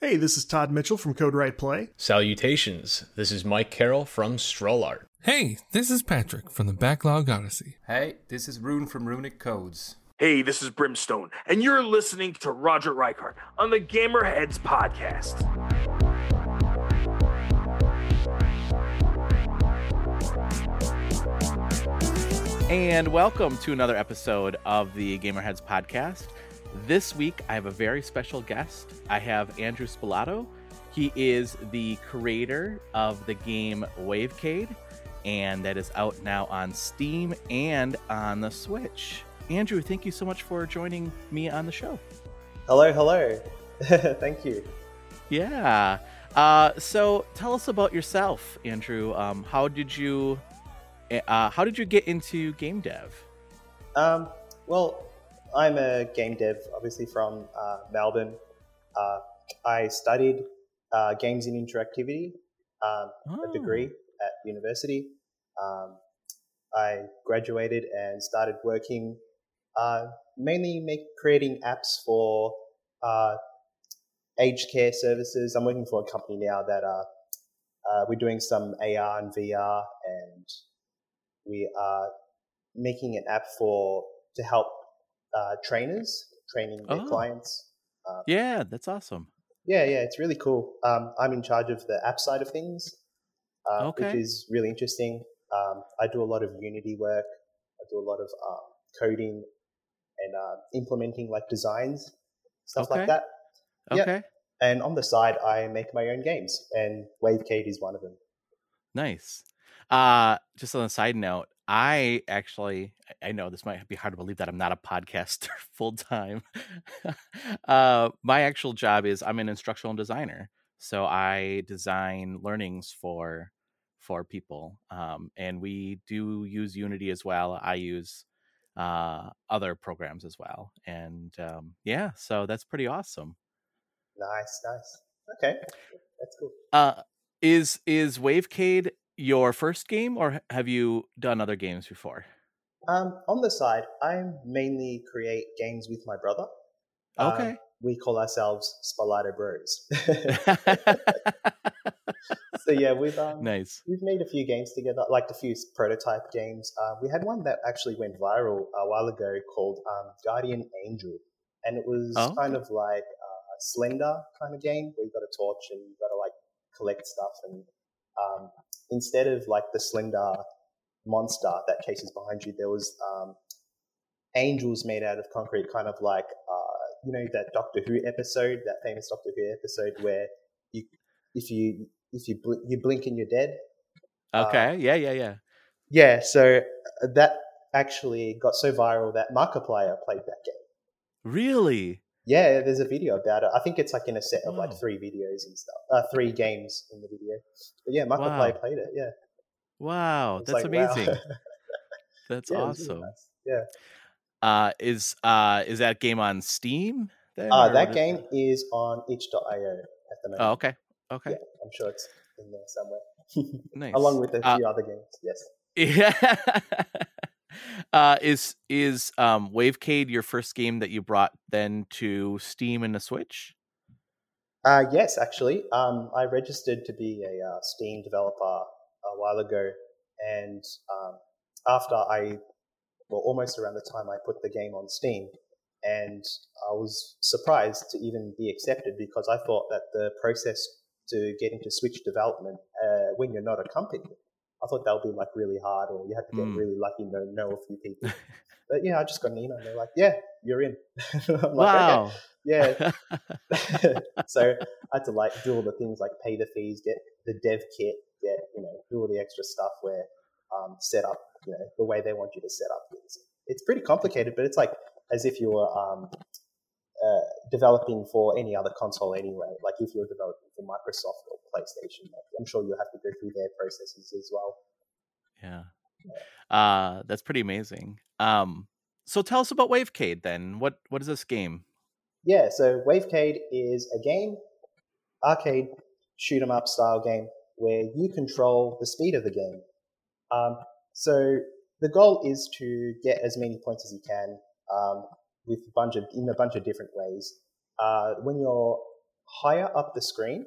Hey, this is Todd Mitchell from Code Right Play. Salutations. This is Mike Carroll from Stroll Art. Hey, this is Patrick from the Backlog Odyssey. Hey, this is Rune from Runic Codes. Hey, this is Brimstone, and you're listening to Roger Reichart on the Gamerheads Podcast. And welcome to another episode of the Gamerheads podcast. This week, I have a very special guest. I have Andrew Spilato. He is the creator of the game Wavecade, and that is out now on Steam and on the Switch. Andrew, thank you so much for joining me on the show. Hello, hello. thank you. Yeah. Uh, so tell us about yourself, Andrew. Um, how did you uh, how did you get into game dev? Um, well, I'm a game dev, obviously from uh, Melbourne. Uh, I studied uh, games in interactivity, um, oh. a degree at university. Um, I graduated and started working uh, mainly make, creating apps for uh, aged care services. I'm working for a company now that uh, we're doing some AR and VR and we are making an app for to help uh, trainers training their oh. clients. Um, yeah, that's awesome. Yeah, yeah, it's really cool. Um, I'm in charge of the app side of things, uh, okay. which is really interesting. Um, I do a lot of Unity work. I do a lot of um, coding and uh, implementing like designs, stuff okay. like that. Okay. Yeah. And on the side, I make my own games, and Wavecade is one of them. Nice. Uh, just on a side note, I actually, I know this might be hard to believe that I'm not a podcaster full time. uh, my actual job is I'm an instructional designer, so I design learnings for for people, um, and we do use Unity as well. I use uh, other programs as well, and um, yeah, so that's pretty awesome. Nice, nice. Okay, that's cool. Uh, is is Wavecade your first game, or have you done other games before? Um, on the side, I mainly create games with my brother. Okay. Um, we call ourselves Spilato Bros. so yeah, we've um, nice. We've made a few games together, like a few prototype games. Uh, we had one that actually went viral a while ago called um, Guardian Angel, and it was oh, kind of like a Slender kind of game where you got a torch and you got to like collect stuff and um, instead of like the slender monster that chases behind you, there was um, angels made out of concrete, kind of like uh, you know that Doctor Who episode, that famous Doctor Who episode where you if you if you bl- you blink and you're dead. Okay. Uh, yeah. Yeah. Yeah. Yeah. So uh, that actually got so viral that Markiplier played that game. Really? Yeah, there's a video about it. I think it's like in a set of like three videos and stuff. Uh, three games in the video. But yeah, Michael wow. Play played it. Yeah. Wow, that's like, amazing. Wow. that's yeah, awesome. Really nice. Yeah. Uh, is uh is that game on Steam? Then, uh, that game is on itch.io at the moment. Oh, okay. Okay. Yeah, I'm sure it's in there somewhere. nice. Along with a uh few other games. Yes. Yeah. Uh, is is um, Wavecade your first game that you brought then to Steam and the Switch? Uh, yes, actually. Um, I registered to be a uh, Steam developer a while ago, and um, after I, well, almost around the time I put the game on Steam, and I was surprised to even be accepted because I thought that the process to get into Switch development, uh, when you're not a company, I thought that would be like really hard, or you had to get mm. really lucky to know a few people. but yeah, I just got an email. And they're like, "Yeah, you're in." like, wow. Okay. Yeah. so I had to like do all the things like pay the fees, get the dev kit, get you know do all the extra stuff where um, set up you know the way they want you to set up things. It's pretty complicated, but it's like as if you were um, uh, developing for any other console anyway. Like if you're developing for Microsoft or PlayStation, like I'm sure you'll have to go through their processes as well. Yeah. yeah. Uh, that's pretty amazing. Um, so tell us about Wavecade then. What what is this game? Yeah, so Wavecade is a game, arcade shoot 'em up style game where you control the speed of the game. Um, so the goal is to get as many points as you can um, with a bunch of in a bunch of different ways. Uh, when you're higher up the screen,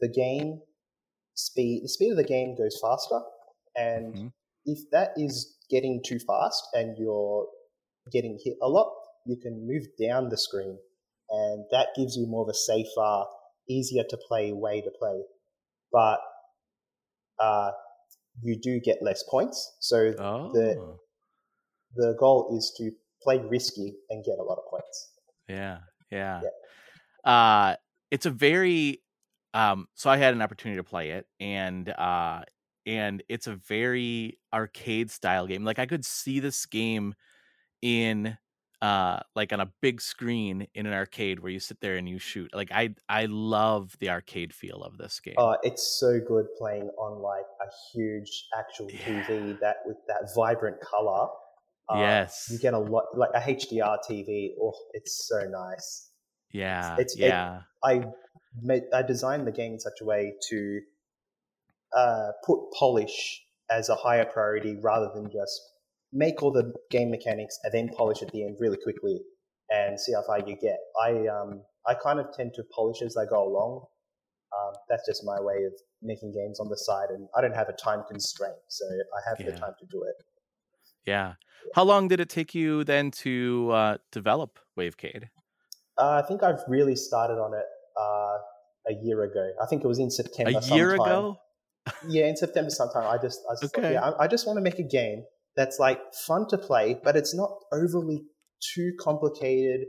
the game speed the speed of the game goes faster, and Mhm. if that is getting too fast and you're getting hit a lot, you can move down the screen, and that gives you more of a safer, easier to play way to play. But uh, you do get less points, so Oh, the the goal is to play risky and get a lot of points. yeah, yeah. Uh, it's a very um. So I had an opportunity to play it, and uh, and it's a very arcade style game. Like I could see this game in uh like on a big screen in an arcade where you sit there and you shoot like i i love the arcade feel of this game Uh, it's so good playing on like a huge actual Yeah. TV that with that vibrant color. Uh, Yes. you get a lot like a HDR TV. Oh, it's so nice. yeah it's- it- yeah I made I designed the game in such a way to uh, put polish as a higher priority rather than just make all the game mechanics and then polish at the end really quickly and see how far you get. I um I kind of tend to polish as I go along. Um, that's just my way of making games on the side, and I don't have a time constraint, so I have the time to do it. Yeah how long did it take you then to uh develop wavecade Uh, I think I've really started on it uh, a year ago. I think it was in September. a year sometime. ago Yeah, in September sometime. I just, I just thought, Okay. yeah, I, I just want to make a game that's like fun to play, but it's not overly too complicated.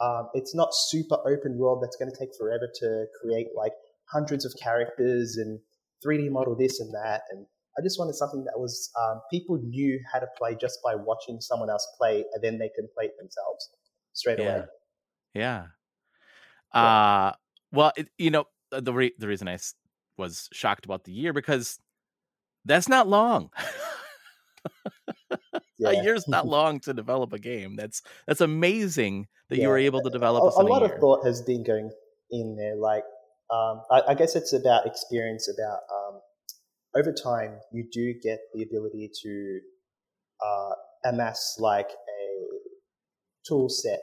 Um, it's not super open world that's going to take forever to create like hundreds of characters and 3D model this and that. And I just wanted something that was um, people knew how to play just by watching someone else play, and then they can play it themselves straight away. yeah uh well it, you know uh, the re- the reason I was shocked about the year because that's not long Yeah. a year's not long to develop a game that's that's amazing that you were able to develop a, a lot of thought has been going in there. Like, um, I, I guess it's about experience. About um, over time, you do get the ability to uh, amass like a tool set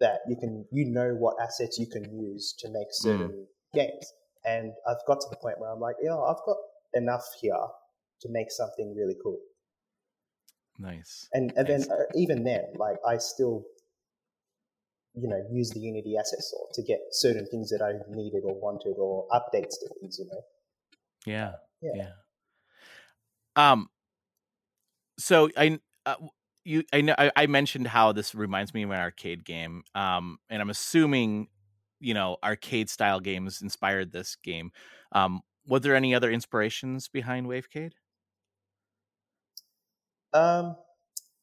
that you can, you know, what assets you can use to make certain games. And I've got to the point where I'm like, you know, I've got enough here to make something really cool. nice And and Nice. then uh, even then, like I still, you know, use the Unity asset store to get certain things that I needed or wanted or updates to things. You know, Yeah. Yeah. Yeah. Um. So I uh, you I know I, I mentioned how this reminds me of an arcade game. Um, and I'm assuming you know arcade style games inspired this game. Um, was there any other inspirations behind Wavecade? um,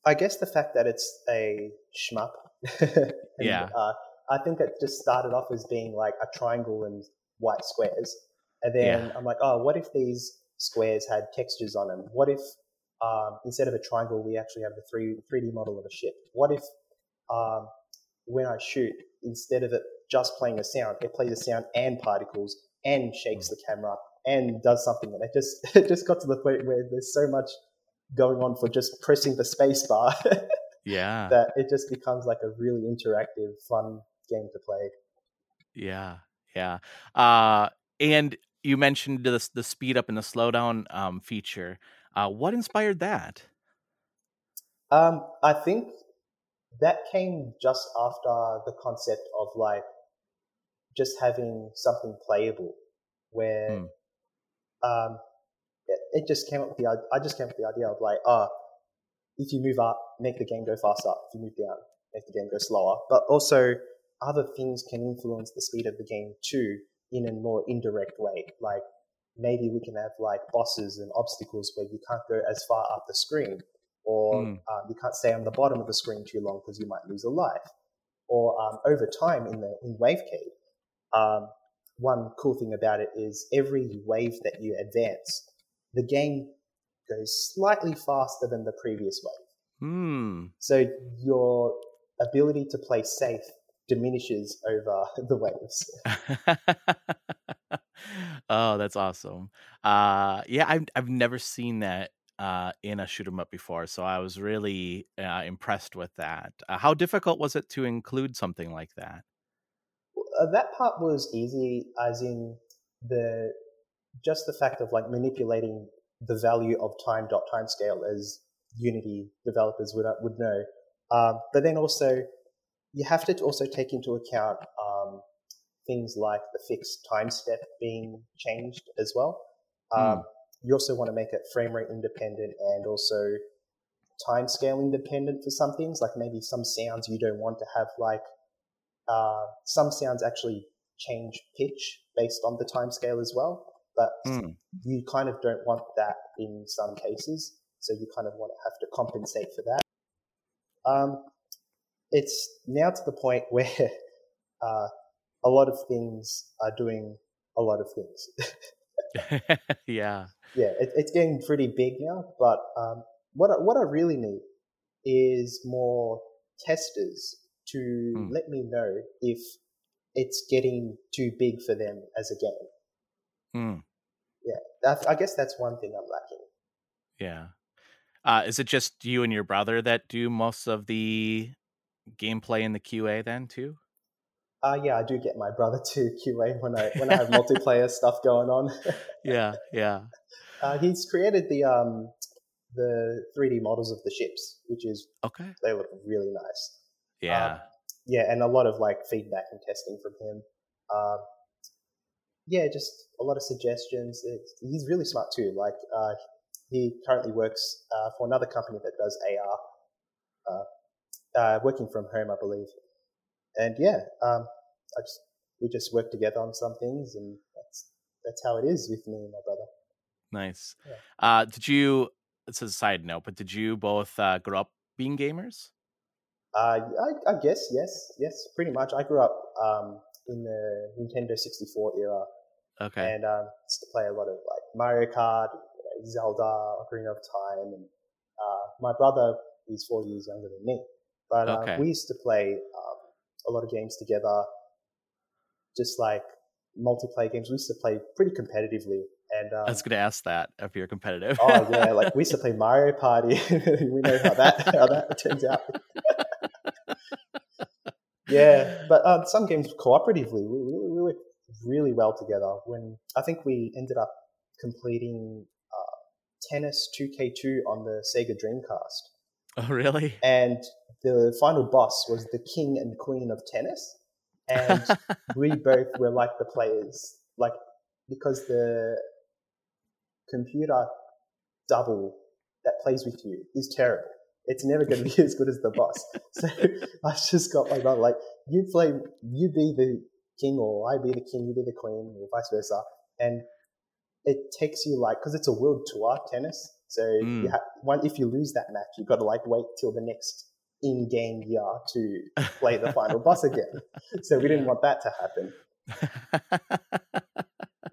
I guess the fact that it's a shmup. and, Yeah. Uh, I think it just started off as being like a triangle and white squares, and then Yeah. I'm like, oh, what if these squares had textures on them? What if um, instead of a triangle, we actually have the three 3D model of a ship? What if um, when I shoot, instead of it just playing a sound, it plays a sound and particles and shakes the camera and does something. And it just it just got to the point where there's so much going on for just pressing the space bar Yeah. that it just becomes like a really interactive, fun game to play. Yeah, yeah. Uh, and you mentioned the the speed up and the slowdown um, feature. Uh, what inspired that? Um, I think that came just after the concept of like just having something playable, where Hmm. um, it, it just came up with the i- just came up with the idea of like, ah, if you move up, make the game go faster. If you move down, make the game go slower. But also, other things can influence the speed of the game too in a more indirect way. Like maybe we can have like bosses and obstacles where you can't go as far up the screen, or Mm. um, you can't stay on the bottom of the screen too long because you might lose a life. Or um, over time in the in Wavecade, um, one cool thing about it is every wave that you advance, the game goes slightly faster than the previous wave. Hmm. So your ability to play safe diminishes over the waves. oh, that's awesome. Uh, yeah, I've I've never seen that uh, in a shoot 'em up before, so I was really uh, impressed with that. Uh, how difficult was it to include something like that? uh, that part was easy, as in the just the fact of like manipulating the value of time dot timescale as Unity developers would uh, would know. Um, but then also you have to also take into account um, things like the fixed time step being changed as well. Um, You also want to make it frame rate independent and also time scale independent for some things, like maybe some sounds you don't want to have like uh, some sounds actually change pitch based on the time scale as well, but Mm. you kind of don't want that in some cases. So you kind of want to have to compensate for that. Um, it's now to the point where uh, a lot of things are doing a lot of things. yeah. yeah, it, it's getting pretty big now. But um, what I, what I really need is more testers to Hmm. let me know if it's getting too big for them as a game. Mm. That, I guess that's one thing I'm lacking. Yeah. Uh, is it just you and your brother that do most of the gameplay in the QA then too? Uh, yeah, I do get my brother to QA when I when I have multiplayer stuff going on. Yeah, yeah. Uh, he's created the um the 3D models of the ships, which is Okay. they look really nice. Yeah. yeah, and a lot of like feedback and testing from him. Um, yeah, just a lot of suggestions. It's, he's really smart too. Like uh, he currently works uh, for another company that does AR, uh, working from home, I believe. And yeah, um, I just we just work together on some things, and that's that's how it is with me and my brother. nice. yeah. Uh, did you? It's a side note, but did you both uh, grow up being gamers? Uh, I, I guess yes, yes, pretty much. I grew up um, in the Nintendo 64 era, Okay. and um, used to play a lot of like Mario Kart, Zelda, Ocarina of Time, and uh, my brother is four years younger than me. But uh, we used to play um, a lot of games together, just like multiplayer games. We used to play pretty competitively, and um, I was gonna ask that if you're competitive. oh yeah, like we used to play Mario Party. we know how that how that turns out. yeah, but um, some games cooperatively, we, we, we work really well together. When I think we ended up completing uh, Tennis 2K2 on the Sega Dreamcast, oh, really? and the final boss was the king and queen of tennis, and we both were like the players, like because the computer double that plays with you is terrible. It's never going to be as good as the boss. So I just got my brother like, you play, you be the king, or I be the king, you be the queen, or vice versa. And it takes you like, because it's a world tour tennis. So Mm. you ha- one, if you lose that match, you've got to like wait till the next in-game year to play the final boss again. So we didn't want that to happen.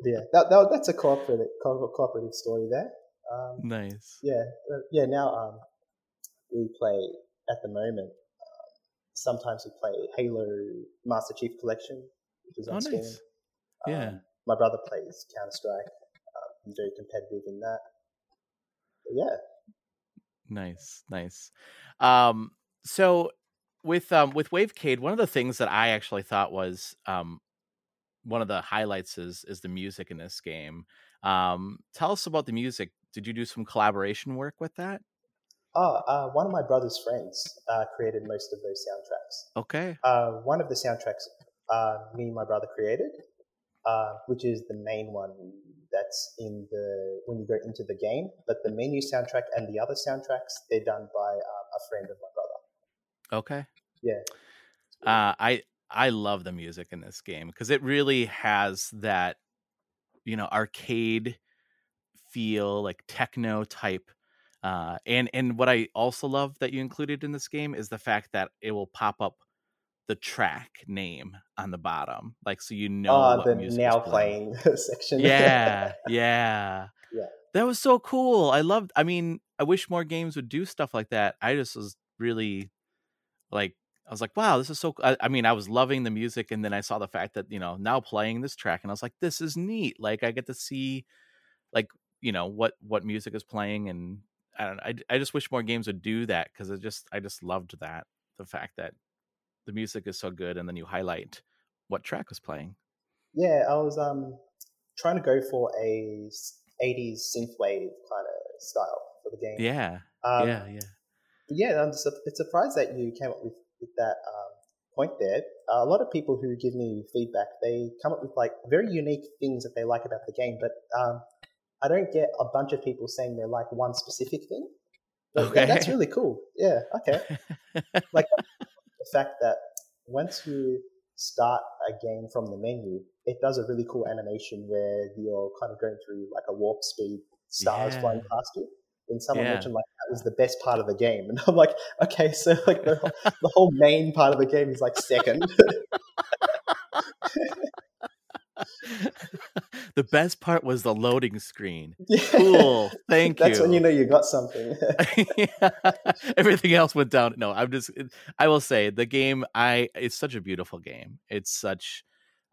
Yeah, that, that, that's a cooperative cooperative story there. Um, nice. yeah, uh, yeah. Now um, we play at the moment. Uh, sometimes we play Halo Master Chief Collection, which is on Oh, Steam. nice. Yeah. Um, my brother plays Counter Strike. Um, he's very competitive in that. Yeah, Nice, nice. Um, so with um with Wavecade, one of the things that I actually thought was um one of the highlights is is the music in this game. Um, tell us about the music. Did you do some collaboration work with that? oh, uh, one of my brother's friends uh, created most of those soundtracks. Okay. Uh, one of the soundtracks uh, me and my brother created, uh, which is the main one that's in the when you go into the game. But the menu soundtrack and the other soundtracks they're done by um, a friend of my brother. Okay. Yeah. Uh, I I love the music in this game because it really has that you know arcade feel, like techno type. Uh, and and what I also love that you included in this game is the fact that it will pop up the track name on the bottom, like so you know Oh, what the music now is playing. playing section. Yeah, yeah, Yeah. That was so cool. I loved. I mean, I wish more games would do stuff like that. I just was really like I was like, wow, this is so. I, I mean, I was loving the music, and then I saw the fact that you know now playing this track, and I was like, this is neat. Like I get to see, like you know what what music is playing, and I don't. I I just wish more games would do that because I just I just loved that the fact that the music is so good, and then you highlight what track was playing. Yeah, I was um trying to go for a 80s synthwave kind of style for the game. Yeah, Um, yeah, yeah. But yeah, I'm surprised that you came up with, with that um, point there. Uh, a lot of people who give me feedback, they come up with like very unique things that they like about the game, but um, I don't get a bunch of people saying they like one specific thing. But that- that's really cool. Yeah, okay. like the fact that once you start a game from the menu, it does a really cool animation where you're kind of going through like a warp speed, stars Yeah. flying past you. And someone Yeah. mentioned like that was the best part of the game, and I'm like, okay, so like the, the whole main part of the game is like second. the best part was the loading screen. Yeah. Cool. Thank That's you. That's when you know you got something. Yeah. Everything else went down. No, I'm just I will say the game I it's such a beautiful game. It's such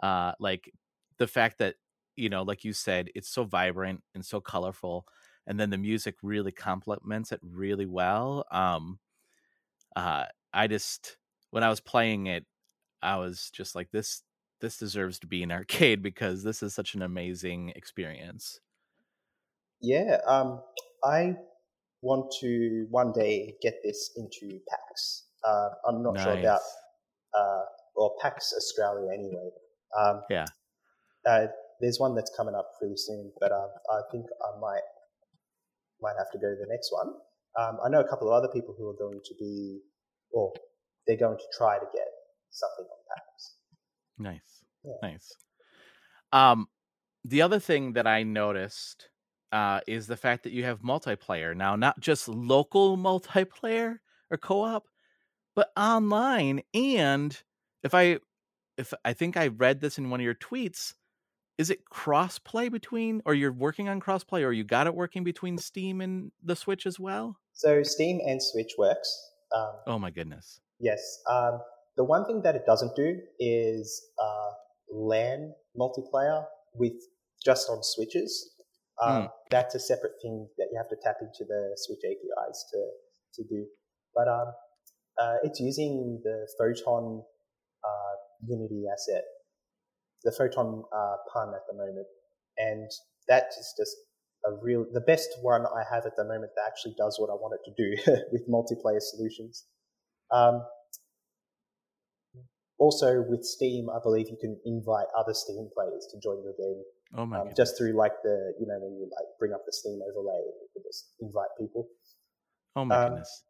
uh like the fact that you know like you said it's so vibrant and so colorful and then the music really complements it really well. Um uh I just when I was playing it I was just like this this deserves to be an arcade because this is such an amazing experience. Yeah, um, I want to one day get this into PAX. Uh, I'm not sure about uh, or PAX Australia anyway. Um, Yeah. Uh, there's one that's coming up pretty soon, but um, I think I might might have to go to the next one. Um, I know a couple of other people who are going to be, or they're going to try to get something on PAX. Nice. Yeah. Nice. Um the other thing that I noticed uh is the fact that you have multiplayer now, not just local multiplayer or co-op, but online and if I if I think I read this in one of your tweets, is it cross-play between or you're working on cross-play or you got it working between Steam and the Switch as well? So Steam and Switch works. Um, Oh my goodness. Yes. Um, the one thing that it doesn't do is uh, LAN multiplayer with just on switches. Um, That's a separate thing that you have to tap into the Switch APIs to to do. But um, uh, it's using the Photon uh, Unity asset, the Photon uh, pun at the moment, and that is just a real the best one I have at the moment that actually does what I want it to do with multiplayer solutions. Um, also, with Steam, I believe you can invite other Steam players to join your game Oh my um, just through like the you know when you like bring up the Steam overlay, you can just invite people. oh my um, goodness.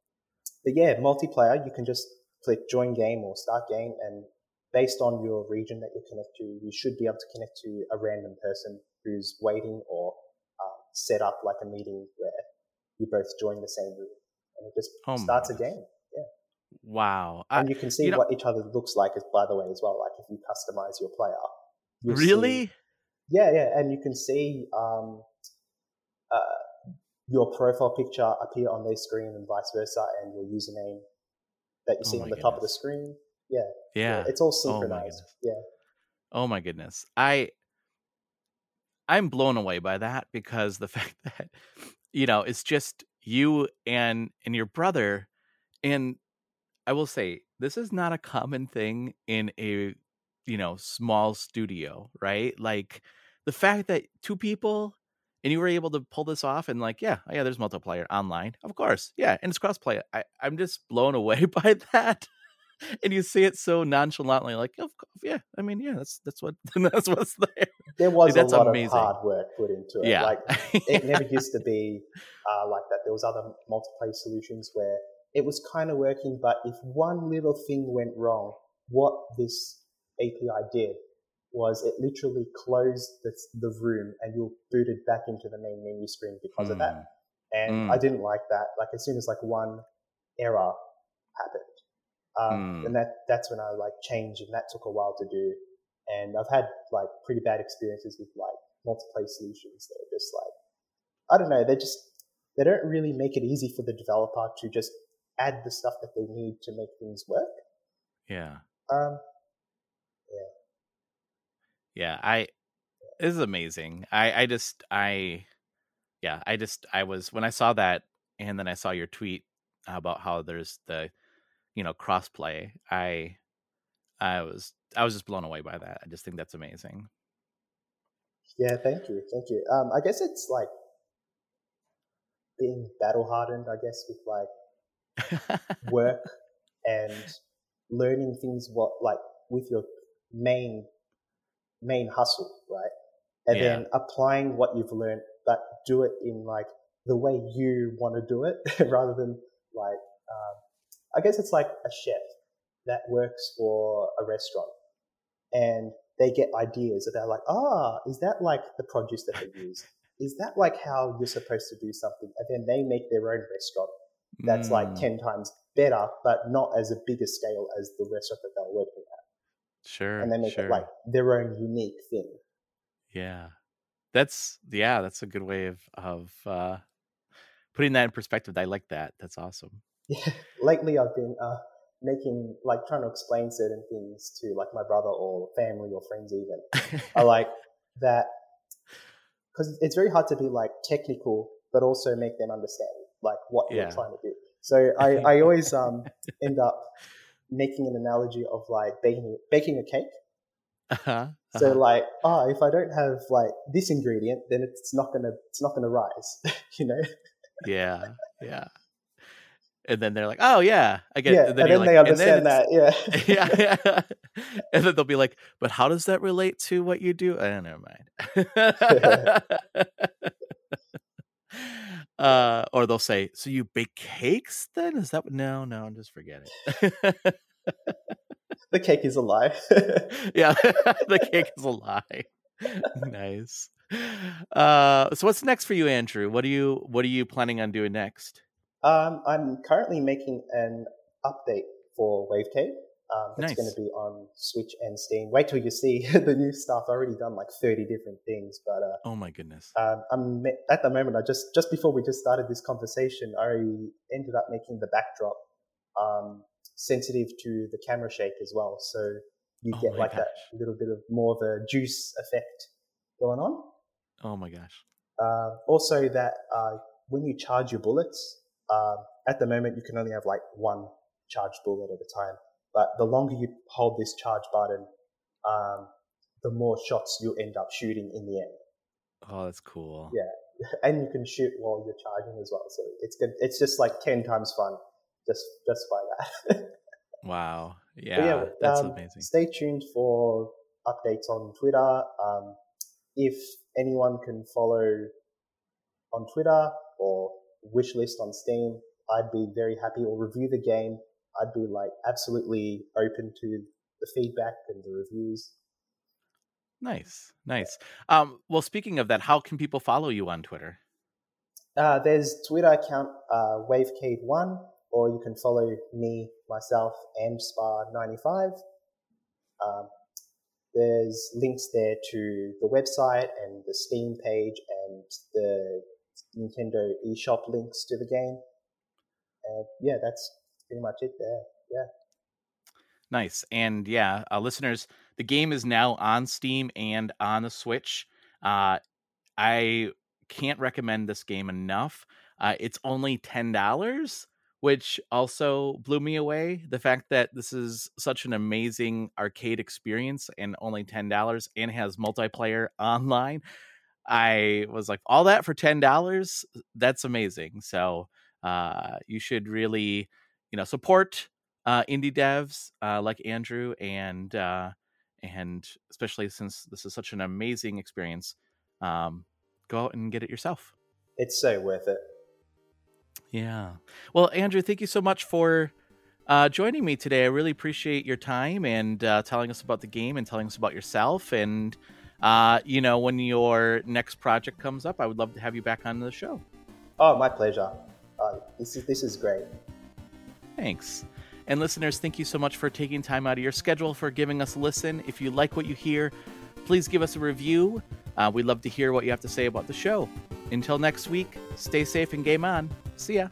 But yeah, multiplayer, you can just click join game or start game, and based on your region that you connect to, you should be able to connect to a random person who's waiting or uh, set up like a meeting where you both join the same room, and it just Oh starts a game. Wow. I- And you can see you know- what each other looks like, as by the way, as well. Like if you customize your player, see- really? yeah, yeah, and you can see um, uh, your profile picture appear on their screen and vice versa, and your username that you Oh see my on the top of the screen. Yeah, Yeah. it's all Oh synchronized. goodness. yeah, Oh my goodness. I I'm blown away by that because the fact that you know, it's just you and and your brother and I will say this is not a common thing in a you know, small studio, right? Like the fact that two people and you were able to pull this off and like, yeah, oh yeah, there's multiplayer online. Of course. Yeah, and it's crossplay. I I'm just blown away by that. And you say it so nonchalantly, like, of course, yeah. I mean, yeah, that's that's what that's what's there. there was That's a lot amazing. of hard work put into it. Yeah, like it never used to be uh, like that. There was other multiplayer solutions where it was kind of working, but if one little thing went wrong, what this API did was it literally closed the, the room and you're booted back into the main menu screen because of Mm. that. And Mm. I didn't like that. Like as soon as like one error happened, um, Mm. and that that's when I like changed, and that took a while to do. And I've had like pretty bad experiences with like multiplayer solutions that are just like I don't know, they just they don't really make it easy for the developer to just add the stuff that they need to make things work. yeah. Um, yeah i this is amazing i i just i yeah i just i was when i saw that and then i saw your tweet about how there's the you know crossplay i i was I was just blown away by that. I just think that's amazing. Yeah, thank you, thank you. Um, I guess it's like being battle hardened. I guess with like work and learning things what like with your main main hustle, right? And Yeah. then applying what you've learned, but do it in like the way you want to do it, rather than like um, I guess it's like a chef that works for a restaurant, and they get ideas that they're like, ah, is that like the produce that they use? Is that like how you're supposed to do something? And then they make their own restaurant that's like Mm, 10 times better, but not as a bigger scale as the restaurant that they're working at. sure. And they make sure. it like their own unique thing. Yeah. That's yeah, that's a good way of of uh putting that in perspective. I like that. That's awesome. Yeah. Lately, I've been uh, making, like, trying to explain certain things to like my brother or family or friends, even. I like that because it's very hard to be like technical, but also make them understand like what Yeah. you're trying to do. So I, I always um, end up making an analogy of like baking baking a cake. uh-huh. So uh-huh. like, ah, if I don't have like this ingredient, then it's not gonna it's not gonna rise, you know. yeah, yeah. And then they're like, "Oh yeah, I get." yeah, it." and you're then like- they understand it's- that. Yeah, yeah, yeah. and then they'll be like, "But how does that relate to what you do?" Uh, never mind. Uh, or they'll say, "So you bake cakes? Then is that what-" no, no? Just forget it. the cake is a lie. yeah, the cake is a lie. nice. Uh, so what's next for you, Andrew? What are you What are you planning on doing next? um, I'm currently making an update for Wavecade. Um, it's Nice. going to be on Switch and Steam. Wait till you see the new stuff. I've already done like 30 different things, but uh, Oh my goodness. Um, I'm at the moment. I just just before we just started this conversation, I ended up making the backdrop um, sensitive to the camera shake as well, so you Oh get like that little bit of more of a juice effect going on. Oh my gosh. Uh, also, that uh, when you charge your bullets, um, at the moment you can only have like one charged bullet at a time. But the longer you hold this charge button, um, the more shots you'll end up shooting in the end. Oh, that's cool. Yeah. and you can shoot while you're charging as well. So it's good. It's just like ten times fun, just just by that. Wow. Yeah, Yeah, that's um, amazing. Stay tuned for updates on Twitter. Um, if anyone can follow on Twitter or wish list on Steam, I'd be very happy. Or review the game. I'd be like absolutely open to the feedback and the reviews. Nice, nice. Um, well, speaking of that, how can people follow you on Twitter? Uh, there's Twitter account uh, Wavecade1, or you can follow me, myself, and Spar95. Um, there's links there to the website and the Steam page and the Nintendo eShop links to the game. And yeah, that's pretty much it there. Yeah. Nice. And yeah, uh, listeners, the game is now on Steam and on the Switch. Uh, I can't recommend this game enough. Uh, it's only $10, which also blew me away. The fact that this is such an amazing arcade experience and only $10 and has multiplayer online. I was like, all that for $10? That's amazing. So uh, you should really, you know, support uh, indie devs uh, like Andrew, and uh, and especially since this is such an amazing experience, um, go out and get it yourself. It's so worth it. Yeah. Well, Andrew, thank you so much for uh, joining me today. I really appreciate your time and uh, telling us about the game and telling us about yourself. And uh, you know, when your next project comes up, I would love to have you back on the show. Oh, my pleasure. Uh, this is this is great. Thanks. And listeners, thank you so much for taking time out of your schedule for giving us a listen. If you like what you hear, please give us a review. Uh, we'd love to hear what you have to say about the show. Until next week, stay safe and game on. See ya.